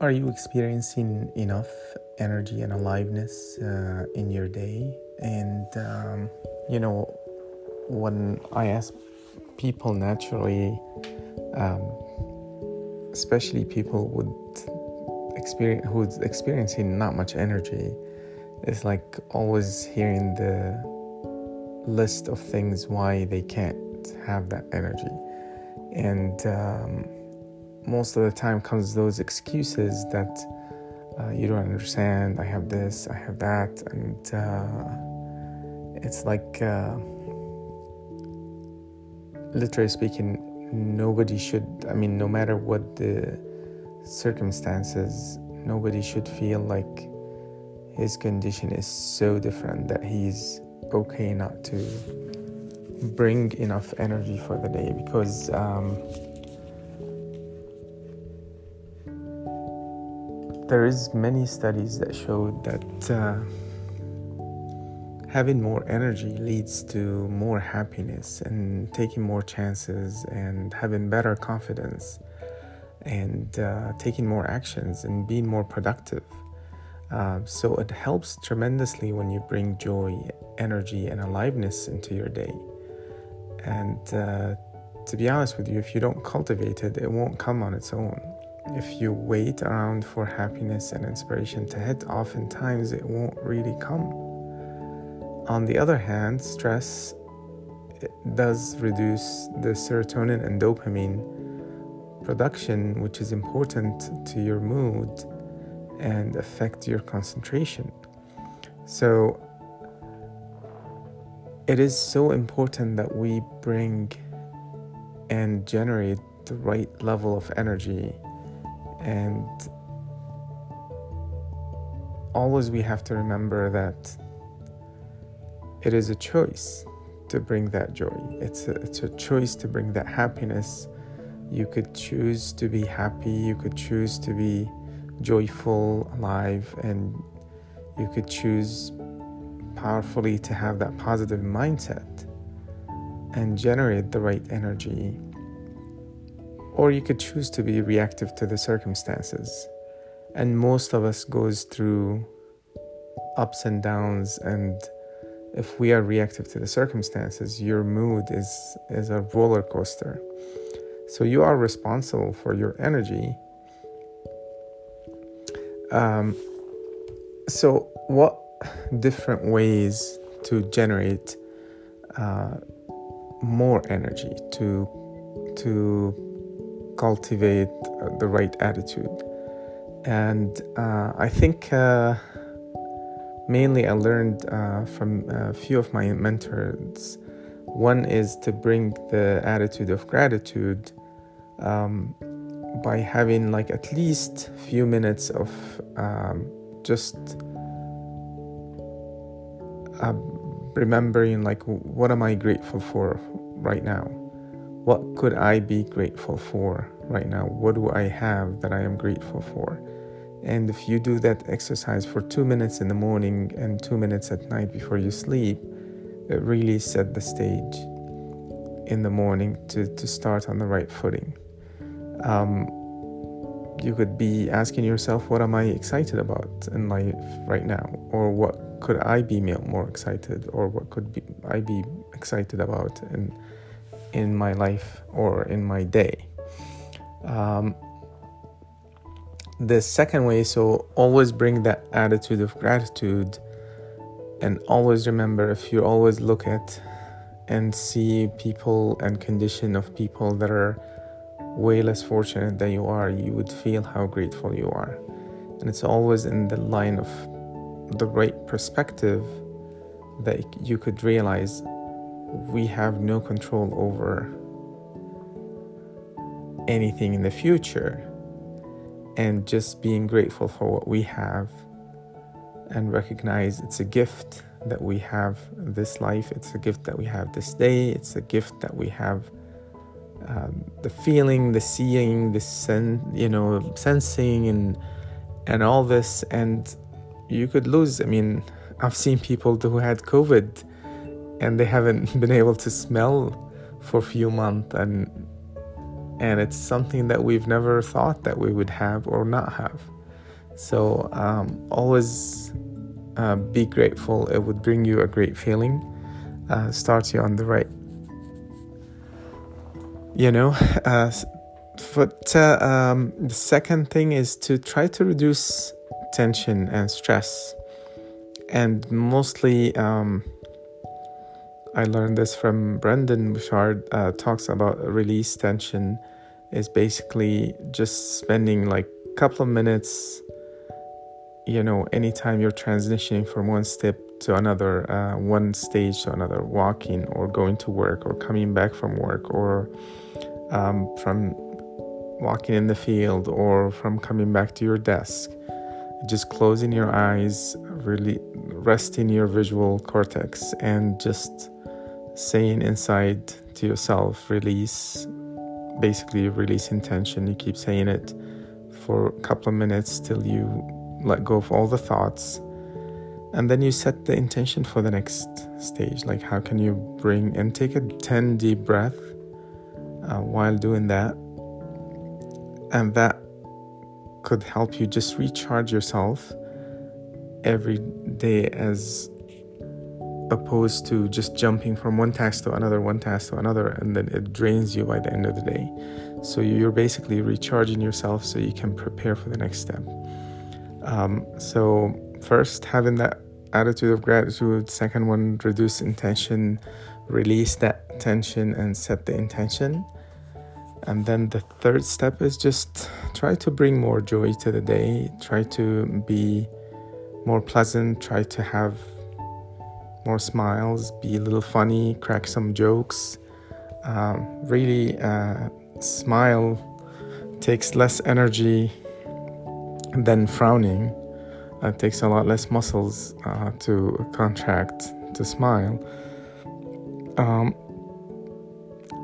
Are you experiencing enough energy and aliveness uh, in your day? And, um, you know, when I ask people naturally, um, especially people with experience who's experiencing not much energy, it's like always hearing the list of things why they can't have that energy. And um, most of the time comes those excuses that uh, you don't understand. I have this, I have that, and uh, it's like, uh, literally speaking, nobody should. I mean, no matter what the circumstances, nobody should feel like his condition is so different that he's okay not to bring enough energy for the day because. Um, there is many studies that show that uh, having more energy leads to more happiness and taking more chances and having better confidence and uh, taking more actions and being more productive. Uh, so it helps tremendously when you bring joy, energy, and aliveness into your day. And uh, to be honest with you, if you don't cultivate it, it won't come on its own if you wait around for happiness and inspiration to hit, oftentimes it won't really come. On the other hand, stress does reduce the serotonin and dopamine production, which is important to your mood and affect your concentration. So, it is so important that we bring and generate the right level of energy and always we have to remember that it is a choice to bring that joy. It's a, it's a choice to bring that happiness. You could choose to be happy, you could choose to be joyful, alive, and you could choose powerfully to have that positive mindset and generate the right energy or you could choose to be reactive to the circumstances. And most of us goes through ups and downs and if we are reactive to the circumstances, your mood is is a roller coaster. So you are responsible for your energy. Um, so what different ways to generate uh, more energy to to cultivate uh, the right attitude. And uh, I think uh, mainly I learned uh, from a few of my mentors. One is to bring the attitude of gratitude um, by having like at least few minutes of um, just uh, remembering like what am I grateful for right now what could I be grateful for right now? What do I have that I am grateful for? And if you do that exercise for two minutes in the morning and two minutes at night before you sleep, it really set the stage in the morning to, to start on the right footing. Um, you could be asking yourself, What am I excited about in life right now? Or what could I be more excited? Or what could be, I be excited about? And in my life or in my day. Um, the second way, so always bring that attitude of gratitude and always remember if you always look at and see people and condition of people that are way less fortunate than you are, you would feel how grateful you are. And it's always in the line of the right perspective that you could realize we have no control over anything in the future and just being grateful for what we have and recognize it's a gift that we have this life it's a gift that we have this day it's a gift that we have um, the feeling the seeing the sen- you know sensing and and all this. And you could lose i mean i've seen people who had covid and they haven't been able to smell for a few months and and it's something that we've never thought that we would have or not have So um, always uh, be grateful. It would bring you a great feeling, uh, starts you on the right. You know, uh, but uh, um, the second thing is to try to reduce tension and stress, and mostly. Um, I learned this from Brendon Burchard. Uh, talks about release tension is basically just spending like a couple of minutes you know anytime you're transitioning from one step to another uh, one stage to another walking or going to work or coming back from work or um, from walking in the field or from coming back to your desk just closing your eyes really resting your visual cortex and just saying inside to yourself release basically releasing tension you keep saying it for a couple of minutes till you let go of all the thoughts and then you set the intention for the next stage. Like how can you bring and take a 10 deep breath uh, while doing that? And that could help you just recharge yourself every day as opposed to just jumping from one task to another one task to another and then it drains you by the end of the day so you're basically recharging yourself so you can prepare for the next step um, so, first, having that attitude of gratitude. Second one, reduce intention, release that tension, and set the intention. And then the third step is just try to bring more joy to the day, try to be more pleasant, try to have more smiles, be a little funny, crack some jokes. Um, really, uh, smile takes less energy than frowning It takes a lot less muscles uh, to contract to smile. Um,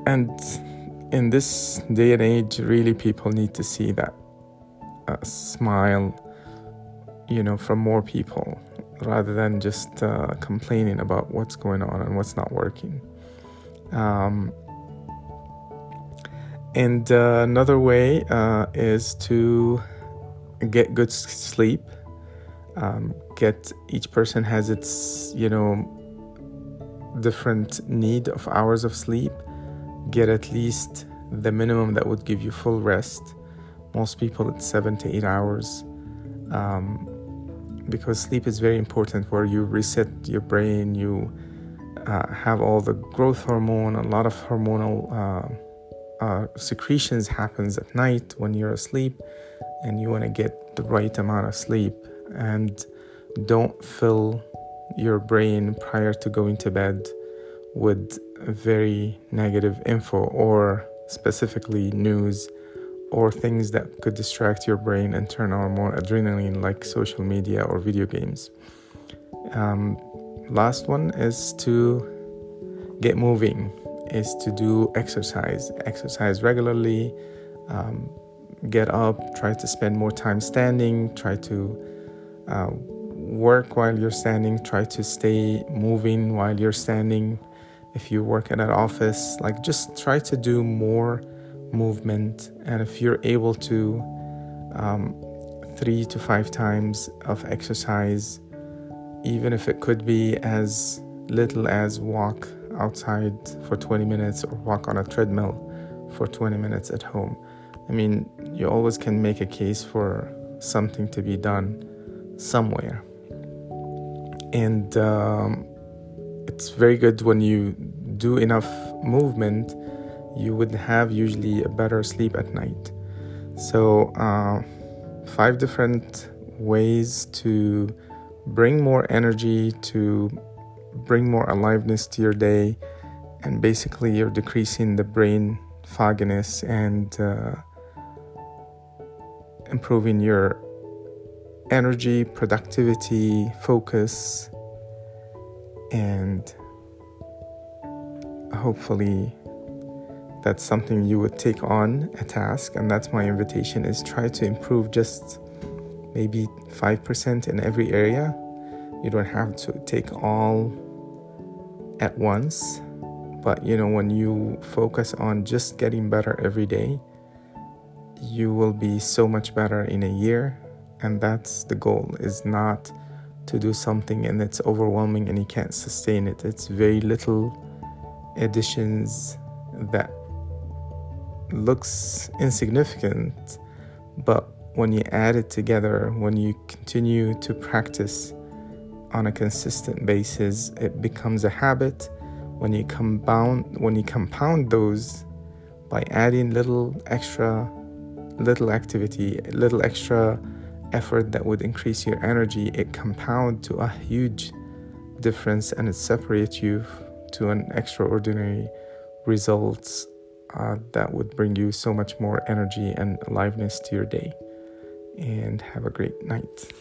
and in this day and age, really, people need to see that uh, smile, you know, from more people rather than just uh, complaining about what's going on and what's not working. Um, and uh, another way uh, is to get good sleep. Um, get each person has its you know different need of hours of sleep. Get at least the minimum that would give you full rest. Most people it's seven to eight hours. Um, because sleep is very important where you reset your brain you uh, have all the growth hormone a lot of hormonal uh, uh, secretions happens at night when you're asleep and you want to get the right amount of sleep. And don't fill your brain prior to going to bed with very negative info or specifically news or things that could distract your brain and turn on more adrenaline like social media or video games um, last one is to get moving is to do exercise exercise regularly um, get up, try to spend more time standing, try to uh, work while you're standing, try to stay moving while you're standing. If you work at an office, like just try to do more movement. And if you're able to, um, three to five times of exercise, even if it could be as little as walk outside for 20 minutes or walk on a treadmill for 20 minutes at home. I mean, you always can make a case for something to be done somewhere. And um, it's very good when you do enough movement, you would have usually a better sleep at night. So, uh, five different ways to bring more energy, to bring more aliveness to your day, and basically, you're decreasing the brain fogginess and uh, improving your energy, productivity, focus, and hopefully that's something you would take on a task and that's my invitation is try to improve just maybe 5% in every area. You don't have to take all at once but you know when you focus on just getting better every day you will be so much better in a year. And that's the goal is not to do something and it's overwhelming and you can't sustain it. It's very little additions that looks insignificant but when you add it together when you continue to practice on a consistent basis it becomes a habit. When you compound when you compound those by adding little extra little activity little extra effort that would increase your energy it compounds to a huge difference and it separates you to an extraordinary results uh, that would bring you so much more energy and aliveness to your day. And have a great night